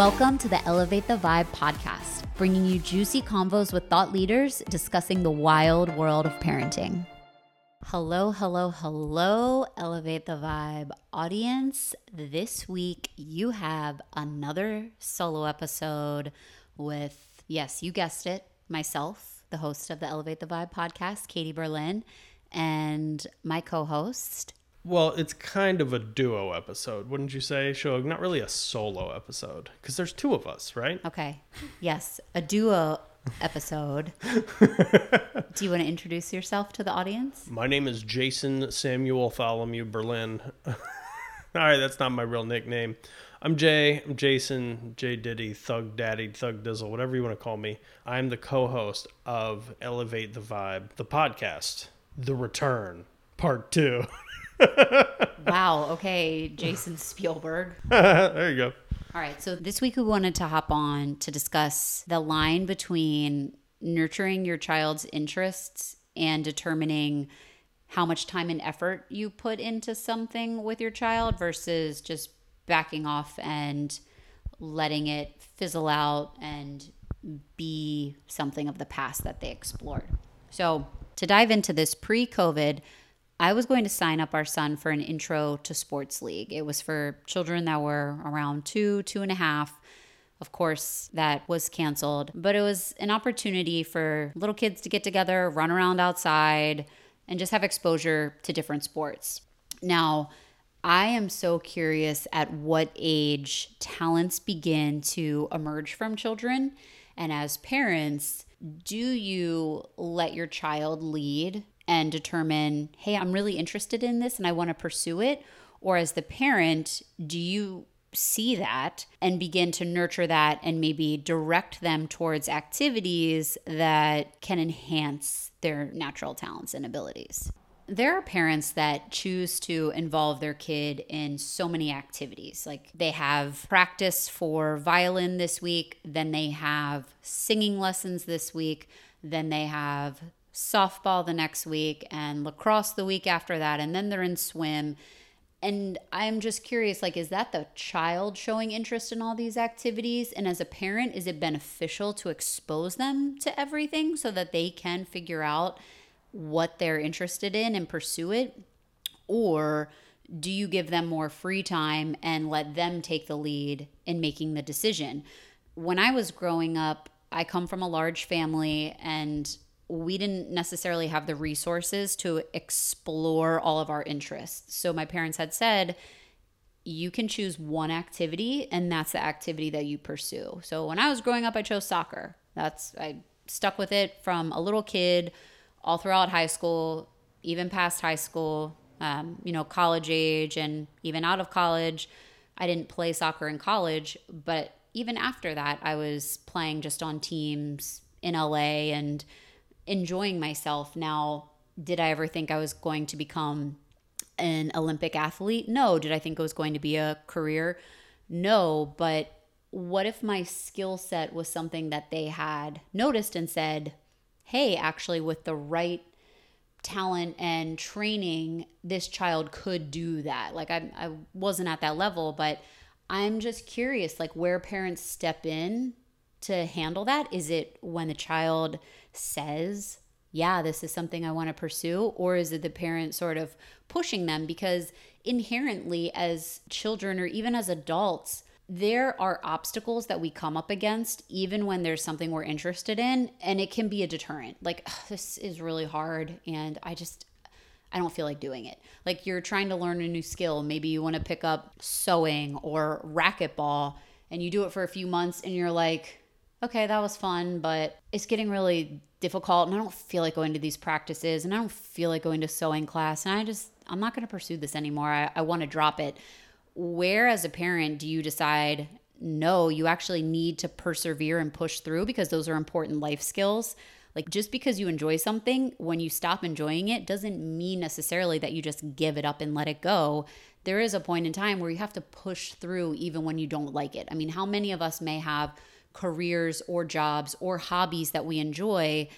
Welcome to the Elevate the Vibe podcast, bringing you juicy convos with thought leaders discussing the wild world of parenting. Hello, hello, hello, Elevate the Vibe audience. This week you have another solo episode with, yes, you guessed it, myself, the host of the Elevate the Vibe podcast, Katie Berlin, and my co host, Well, it's kind of a duo episode, wouldn't you say, Shog? Not really a solo episode, because there's two of us, right? Okay. Yes, a duo episode. Do you want to introduce yourself to the audience? My name is Jason Samuel Tholomew Berlin. All right, that's not my real nickname. I'm Jay. I'm Jason, J Diddy, Thug Daddy, Thug Dizzle, whatever you want to call me. I'm the co-host of Elevate the Vibe, the podcast, The Return, Part Two. Wow. Okay, Jason Spielberg. there you go. All right. So this week we wanted to hop on to discuss the line between nurturing your child's interests and determining how much time and effort you put into something with your child versus just backing off and letting it fizzle out and be something of the past that they explored. So, to dive into this pre COVID, I was going to sign up our son for an intro to sports league. It was for children that were around two, two and a half. Of course, that was canceled, but it was an opportunity for little kids to get together, run around outside, and just have exposure to different sports. Now, I am so curious at what age talents begin to emerge from children. And as parents, do you let your child lead and determine, hey, I'm really interested in this and I want to pursue it? Or as the parent, do you see that and begin to nurture that and maybe direct them towards activities that can enhance their natural talents and abilities? There are parents that choose to involve their kid in so many activities. Like they have practice for violin this week, then they have singing lessons this week, then they have softball the next week and lacrosse the week after that, and then they're in swim. And I'm just curious like, is that the child showing interest in all these activities? And as a parent, is it beneficial to expose them to everything so that they can figure out what they're interested in and pursue it? Or do you give them more free time and let them take the lead in making the decision? When I was growing up, I come from a large family and we didn't necessarily have the resources to explore all of our interests. So my parents had said, you can choose one activity and that's the activity that you pursue. So when I was growing up, I chose soccer. That's I stuck with it from a little kid all throughout high school, even past high school, um, you know, college age, and even out of college. I didn't play soccer in college, but even after that, I was playing just on teams in LA and enjoying myself. Now, did I ever think I was going to become an Olympic athlete? No. Did I think it was going to be a career? No. But what if my skill set was something that they had noticed and said, hey, actually, with the right talent and training, this child could do that? Like, I, I wasn't at that level, but I'm just curious, like, where parents step in to handle that. Is it when the child says, yeah, this is something I want to pursue? Or is it the parent sort of pushing them? Because inherently, as children or even as adults, there are obstacles that we come up against even when there's something we're interested in and it can be a deterrent like this is really hard and i just i don't feel like doing it like you're trying to learn a new skill maybe you want to pick up sewing or racquetball and you do it for a few months and you're like okay that was fun but it's getting really difficult and i don't feel like going to these practices and i don't feel like going to sewing class and i just i'm not going to pursue this anymore. I, I want to drop it. Where as a parent do you decide no you actually need to persevere and push through because those are important life skills? Like just because you enjoy something when you stop enjoying it doesn't mean necessarily that you just give it up and let it go. There is a point in time where you have to push through even when you don't like it. I mean how many of us may have careers or jobs or hobbies that we enjoy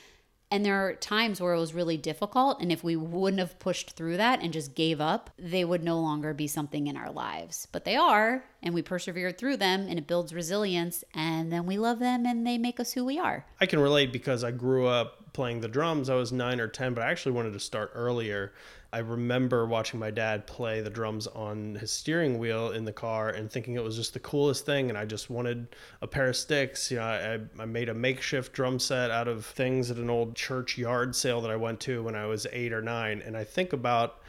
And there are times where it was really difficult. And if we wouldn't have pushed through that and just gave up, they would no longer be something in our lives. But they are, and we persevered through them, and it builds resilience. And then we love them, and they make us who we are. I can relate because I grew up playing the drums. I was nine or 10, but I actually wanted to start earlier. I remember watching my dad play the drums on his steering wheel in the car and thinking it was just the coolest thing. And I just wanted a pair of sticks. You know, I, I made a makeshift drum set out of things at an old church yard sale that I went to when I was eight or nine. And I think about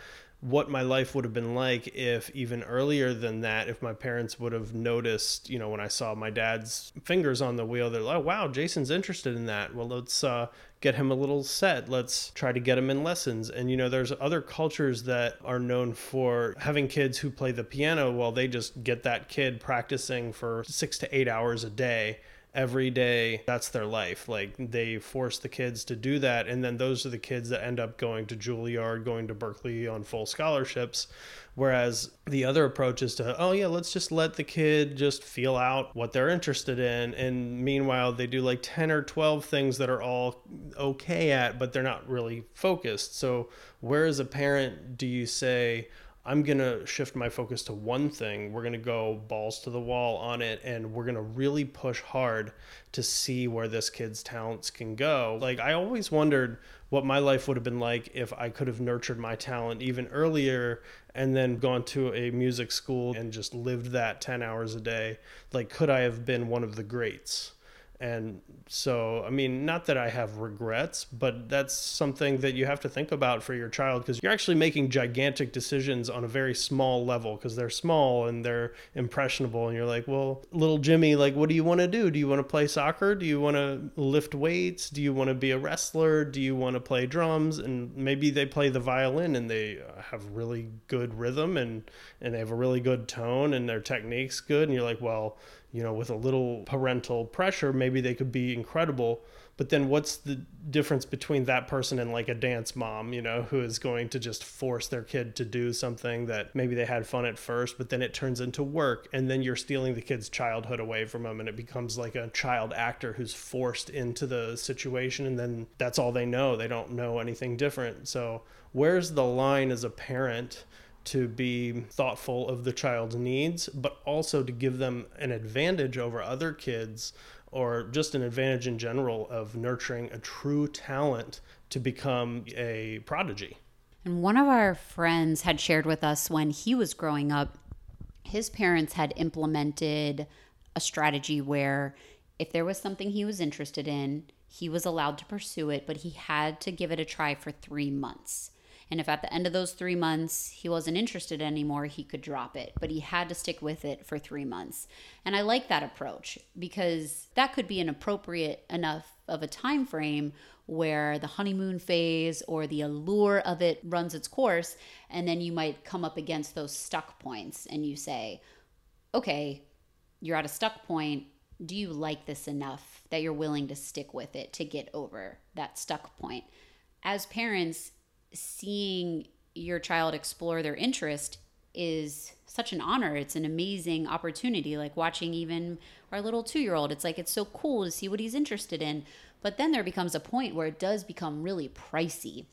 what my life would have been like if even earlier than that if my parents would have noticed you know when i saw my dad's fingers on the wheel they're like oh wow jason's interested in that. Well let's uh, get him a little set. Let's try to get him in lessons. And you know there's other cultures that are known for having kids who play the piano well they just get that kid practicing for six to eight hours a day every day that's their life. Like they force the kids to do that and then those are the kids that end up going to juilliard going to Berklee on full scholarships. Whereas the other approach is to oh yeah let's just let the kid just feel out what they're interested in. And meanwhile they do like 10 or 12 things that are all okay at but they're not really focused. So where as a parent do you say I'm going to shift my focus to one thing. We're going to go balls to the wall on it and we're going to really push hard to see where this kid's talents can go. Like, I always wondered what my life would have been like if I could have nurtured my talent even earlier and then gone to a music school and just lived that 10 hours a day. Like, could I have been one of the greats? And so, I mean, not that I have regrets, but that's something that you have to think about for your child because you're actually making gigantic decisions on a very small level because they're small and they're impressionable. And you're like, well, little Jimmy, like, what do you want to do? Do you want to play soccer? Do you want to lift weights? Do you want to be a wrestler? Do you want to play drums? And maybe they play the violin and they have really good rhythm and, and they have a really good tone and their technique's good. And you're like, well, you know, with a little parental pressure, maybe they could be incredible. But then what's the difference between that person and like a dance mom, you know, who is going to just force their kid to do something that maybe they had fun at first, but then it turns into work. And then you're stealing the kid's childhood away from them. And it becomes like a child actor who's forced into the situation. And then that's all they know. They don't know anything different. So, where's the line as a parent? To be thoughtful of the child's needs, but also to give them an advantage over other kids or just an advantage in general of nurturing a true talent to become a prodigy. And one of our friends had shared with us when he was growing up, his parents had implemented a strategy where if there was something he was interested in, he was allowed to pursue it, but he had to give it a try for three months. And if at the end of those three months he wasn't interested anymore, he could drop it. But he had to stick with it for three months. And I like that approach because that could be an appropriate enough of a time frame where the honeymoon phase or the allure of it runs its course. And then you might come up against those stuck points and you say, okay, you're at a stuck point. Do you like this enough that you're willing to stick with it to get over that stuck point? As parents, seeing your child explore their interest is such an honor. It's an amazing opportunity. Like watching even our little two year old, it's like it's so cool to see what he's interested in. But then there becomes a point where it does become really pricey.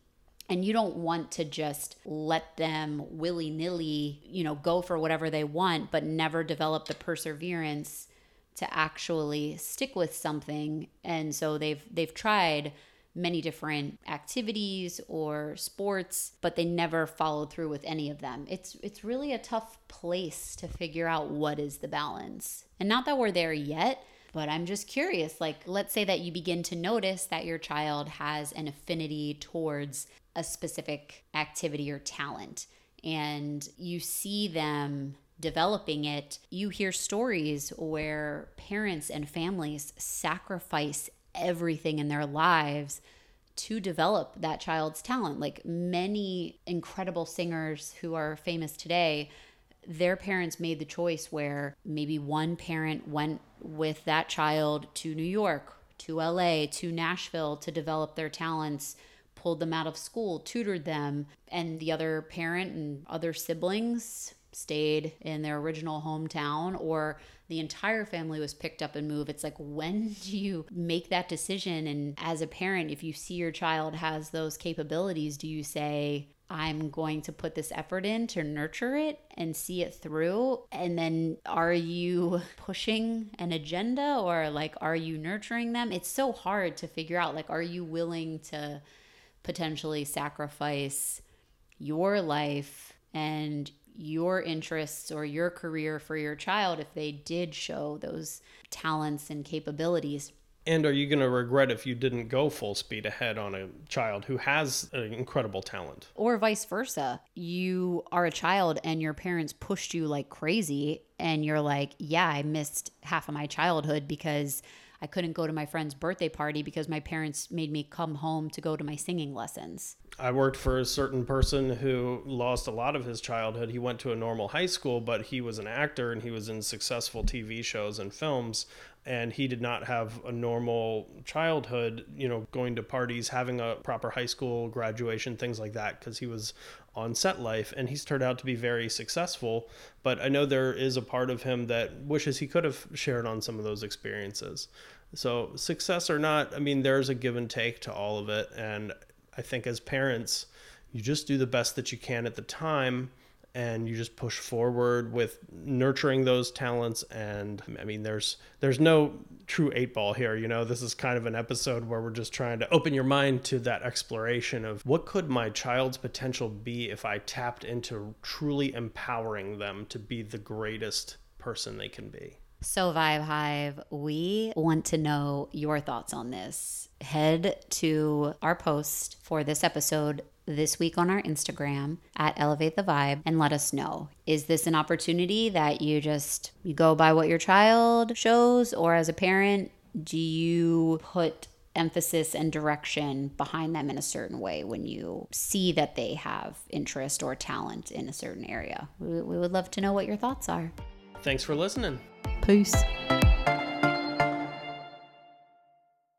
And you don't want to just let them willy nilly, you know, go for whatever they want, but never develop the perseverance to actually stick with something. And so they've they've tried many different activities or sports, but they never followed through with any of them. It's it's really a tough place to figure out what is the balance. And not that we're there yet, but I'm just curious. Like let's say that you begin to notice that your child has an affinity towards a specific activity or talent and you see them developing it, you hear stories where parents and families sacrifice everything in their lives to develop that child's talent. Like many incredible singers who are famous today, their parents made the choice where maybe one parent went with that child to New York, to LA, to Nashville to develop their talents, pulled them out of school, tutored them, and the other parent and other siblings stayed in their original hometown or the entire family was picked up and moved. It's like, when do you make that decision? And as a parent, if you see your child has those capabilities, do you say, I'm going to put this effort in to nurture it and see it through. And then are you pushing an agenda or like are you nurturing them? It's so hard to figure out. Like, are you willing to potentially sacrifice your life and your interests or your career for your child if they did show those talents and capabilities? And are you going to regret if you didn't go full speed ahead on a child who has an incredible talent? Or vice versa. You are a child and your parents pushed you like crazy, and you're like, yeah, I missed half of my childhood because I couldn't go to my friend's birthday party because my parents made me come home to go to my singing lessons. I worked for a certain person who lost a lot of his childhood. He went to a normal high school, but he was an actor and he was in successful TV shows and films and he did not have a normal childhood, you know, going to parties, having a proper high school graduation, things like that, because he was on set life and he's turned out to be very successful. But I know there is a part of him that wishes he could have shared on some of those experiences. So, success or not, I mean, there's a give and take to all of it. And I think as parents, you just do the best that you can at the time and you just push forward with nurturing those talents. And i mean there's there's no true eight ball here you know? This is kind of an episode where we're just trying to open your mind to that exploration of what could my child's potential be if i tapped into truly empowering them to be the greatest person they can be. So, Vibe Hive, we want to know your thoughts on this. Head to our post for this episode this week on our Instagram at Elevate the Vibe and let us know. Is this an opportunity that you just you go by what your child shows or as a parent do you put emphasis and direction behind them in a certain way when you see that they have interest or talent in a certain area? We, we would love to know what your thoughts are. Thanks for listening. Peace.